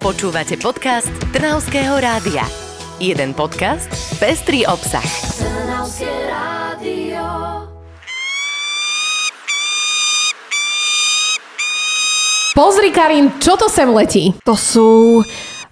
Počúvate podcast Trnavského rádia. Jeden podcast, pestrý obsah. Trnavské rádio. Pozri, Karin, čo to sem letí? To sú...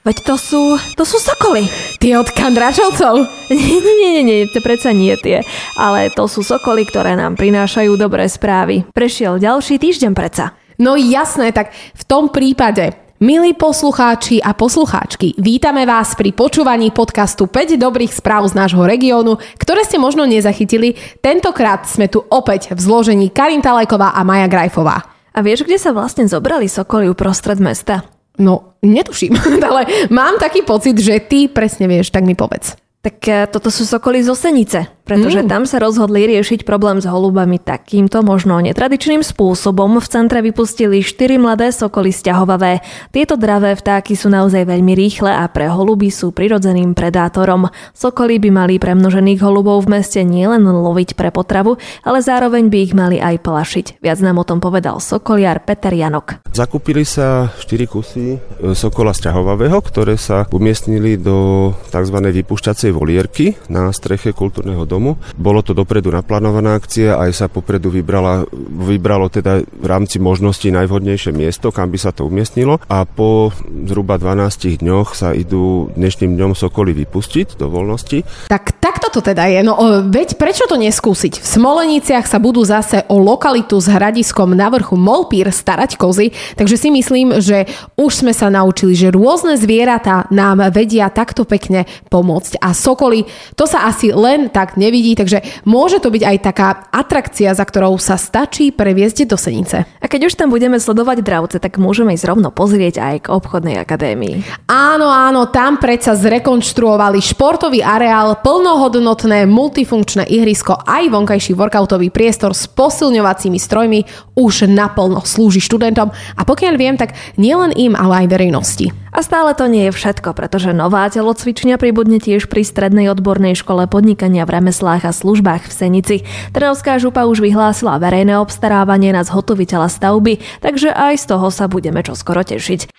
Veď to sú... To sú sokoly. Tie od kandračovcov? Nie, nie, nie, nie, to predsa nie tie. Ale to sú sokoly, ktoré nám prinášajú dobré správy. Prešiel ďalší týždeň predsa. No jasné, tak v tom prípade Milí poslucháči a poslucháčky, vítame vás pri počúvaní podcastu 5 dobrých správ z nášho regiónu, ktoré ste možno nezachytili. Tentokrát sme tu opäť v zložení Karin Talajková a Maja Grajfová. A vieš, kde sa vlastne zobrali sokoly uprostred mesta? No, netuším, ale mám taký pocit, že ty presne vieš, tak mi povedz. Tak e, toto sú sokoly z Osenice pretože mm. tam sa rozhodli riešiť problém s holubami takýmto možno netradičným spôsobom. V centre vypustili 4 mladé sokoly sťahovavé. Tieto dravé vtáky sú naozaj veľmi rýchle a pre holuby sú prirodzeným predátorom. Sokoly by mali premnožených holubov v meste nielen loviť pre potravu, ale zároveň by ich mali aj plašiť. Viac nám o tom povedal sokoliar Peter Janok. Zakúpili sa 4 kusy e, sokola sťahovavého, ktoré sa umiestnili do tzv. vypúšťacej volierky na streche kultúrneho domu. Bolo to dopredu naplánovaná akcia, aj sa popredu vybrala, vybralo teda v rámci možností najvhodnejšie miesto, kam by sa to umiestnilo a po zhruba 12 dňoch sa idú dnešným dňom sokoly vypustiť do voľnosti. Tak takto to teda je. No veď prečo to neskúsiť? V Smoleniciach sa budú zase o lokalitu s hradiskom na vrchu Molpír starať kozy, takže si myslím, že už sme sa naučili, že rôzne zvieratá nám vedia takto pekne pomôcť. A sokoly, to sa asi len tak ne nevidí, takže môže to byť aj taká atrakcia, za ktorou sa stačí previesť do Senice. A keď už tam budeme sledovať dravce, tak môžeme ísť rovno pozrieť aj k obchodnej akadémii. Áno, áno, tam predsa zrekonštruovali športový areál, plnohodnotné multifunkčné ihrisko aj vonkajší workoutový priestor s posilňovacími strojmi už naplno slúži študentom a pokiaľ viem, tak nielen im, ale aj verejnosti. A stále to nie je všetko, pretože nová telocvičňa pribudne tiež pri strednej odbornej škole podnikania v remeslách a službách v Senici. Trnavská župa už vyhlásila verejné obstarávanie na zhotoviteľa stavby, takže aj z toho sa budeme čoskoro tešiť.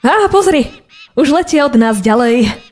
Á, pozri, už letie od nás ďalej.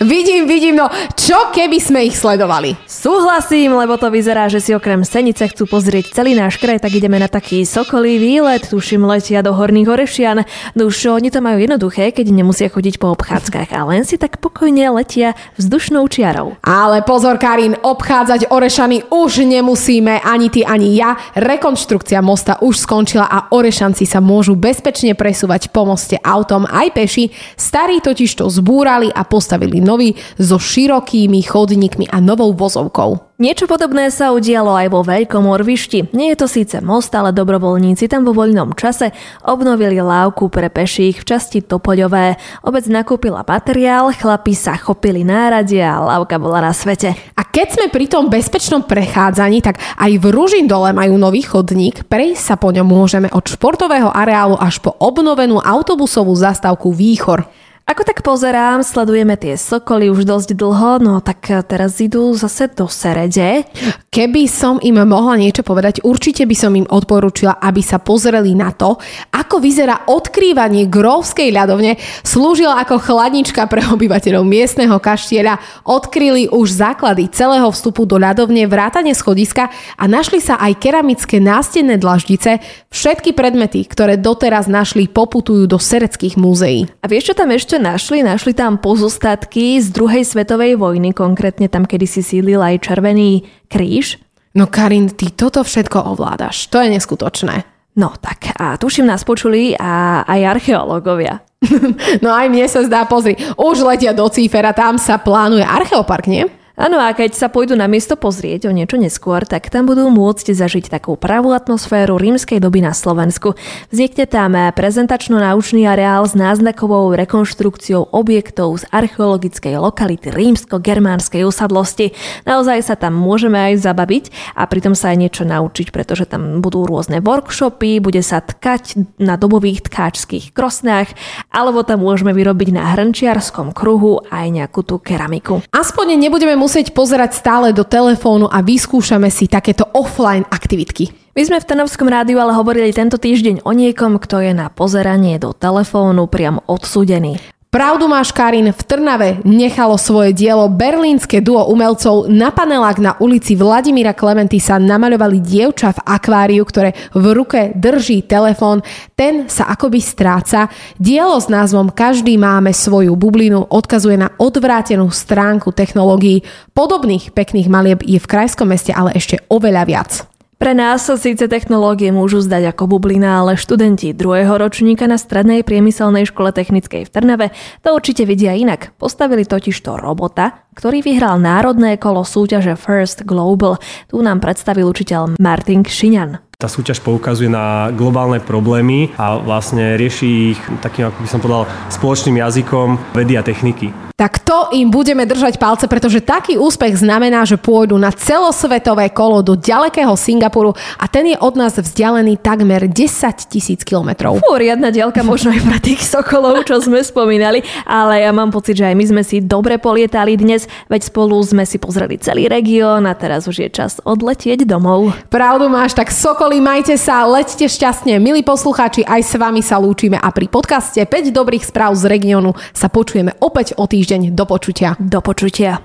Vidím, vidím, no čo keby sme ich sledovali? Súhlasím, lebo to vyzerá, že si okrem Senice chcú pozrieť celý náš kraj, tak ideme na taký sokolý výlet, tuším letia do Horných Orešian. No už oni to majú jednoduché, keď nemusia chodiť po obchádzkach a len si tak pokojne letia vzdušnou čiarou. Ale pozor, Karin, obchádzať Orešany už nemusíme, ani ty, ani ja. Rekonštrukcia mosta už skončila a Orešanci sa môžu bezpečne presúvať po moste autom aj peši. Starí totiž to zbúrali a postavili nový so širokými chodníkmi a novou vozovkou. Niečo podobné sa udialo aj vo Veľkom Orvišti. Nie je to síce most, ale dobrovoľníci tam vo voľnom čase obnovili lávku pre peších v časti Topoľové. Obec nakúpila materiál, chlapi sa chopili náradie a lávka bola na svete. A keď sme pri tom bezpečnom prechádzaní, tak aj v Ružindole majú nový chodník. Prejsť sa po ňom môžeme od športového areálu až po obnovenú autobusovú zastávku Výchor. Ako tak pozerám, sledujeme tie sokoly už dosť dlho, no tak teraz idú zase do Serede. Keby som im mohla niečo povedať, určite by som im odporúčila, aby sa pozreli na to, ako vyzerá odkrývanie grovskej ľadovne. Slúžila ako chladnička pre obyvateľov miestneho kaštieľa. Odkryli už základy celého vstupu do ľadovne, vrátane schodiska a našli sa aj keramické nástenné dlaždice. Všetky predmety, ktoré doteraz našli, poputujú do sereckých múzeí. A vieš, čo tam ešte ešte našli? Našli tam pozostatky z druhej svetovej vojny, konkrétne tam kedy si sídlil aj Červený kríž. No Karin, ty toto všetko ovládaš. To je neskutočné. No tak a tuším nás počuli a aj archeológovia. no aj mne sa zdá, pozri, už letia do Cífera, tam sa plánuje archeopark, nie? Áno, a keď sa pôjdu na miesto pozrieť o niečo neskôr, tak tam budú môcť zažiť takú pravú atmosféru rímskej doby na Slovensku. Vznikne tam prezentačno-naučný areál s náznakovou rekonštrukciou objektov z archeologickej lokality rímsko-germánskej usadlosti. Naozaj sa tam môžeme aj zabaviť a pritom sa aj niečo naučiť, pretože tam budú rôzne workshopy, bude sa tkať na dobových tkáčských krosnách, alebo tam môžeme vyrobiť na hrnčiarskom kruhu aj nejakú tú keramiku. Aspoň nebudeme musieť pozerať stále do telefónu a vyskúšame si takéto offline aktivitky. My sme v Trnavskom rádiu ale hovorili tento týždeň o niekom, kto je na pozeranie do telefónu priam odsúdený. Pravdu máš, Karin, v Trnave nechalo svoje dielo berlínske duo umelcov. Na panelách na ulici Vladimíra Klementy sa namaľovali dievča v akváriu, ktoré v ruke drží telefón. Ten sa akoby stráca. Dielo s názvom Každý máme svoju bublinu odkazuje na odvrátenú stránku technológií. Podobných pekných malieb je v krajskom meste ale ešte oveľa viac. Pre nás sa síce technológie môžu zdať ako bublina, ale študenti druhého ročníka na Strednej priemyselnej škole technickej v Trnave to určite vidia inak. Postavili totiž to robota, ktorý vyhral národné kolo súťaže First Global. Tu nám predstavil učiteľ Martin Šiňan. Tá súťaž poukazuje na globálne problémy a vlastne rieši ich takým, ako by som povedal, spoločným jazykom vedy a techniky. Tak to im budeme držať palce, pretože taký úspech znamená, že pôjdu na celosvetové kolo do ďalekého Singapuru a ten je od nás vzdialený takmer 10 tisíc kilometrov. Fú, riadna dielka možno aj pre tých sokolov, čo sme spomínali, ale ja mám pocit, že aj my sme si dobre polietali dnes, veď spolu sme si pozreli celý región a teraz už je čas odletieť domov. Pravdu máš, tak sokol Sokoli, majte sa, leďte šťastne. Milí poslucháči, aj s vami sa lúčime a pri podcaste 5 dobrých správ z regiónu sa počujeme opäť o týždeň. Do počutia. Do počutia.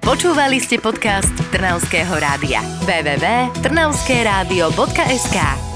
Počúvali ste podcast Trnavského rádia. www.trnavskeradio.sk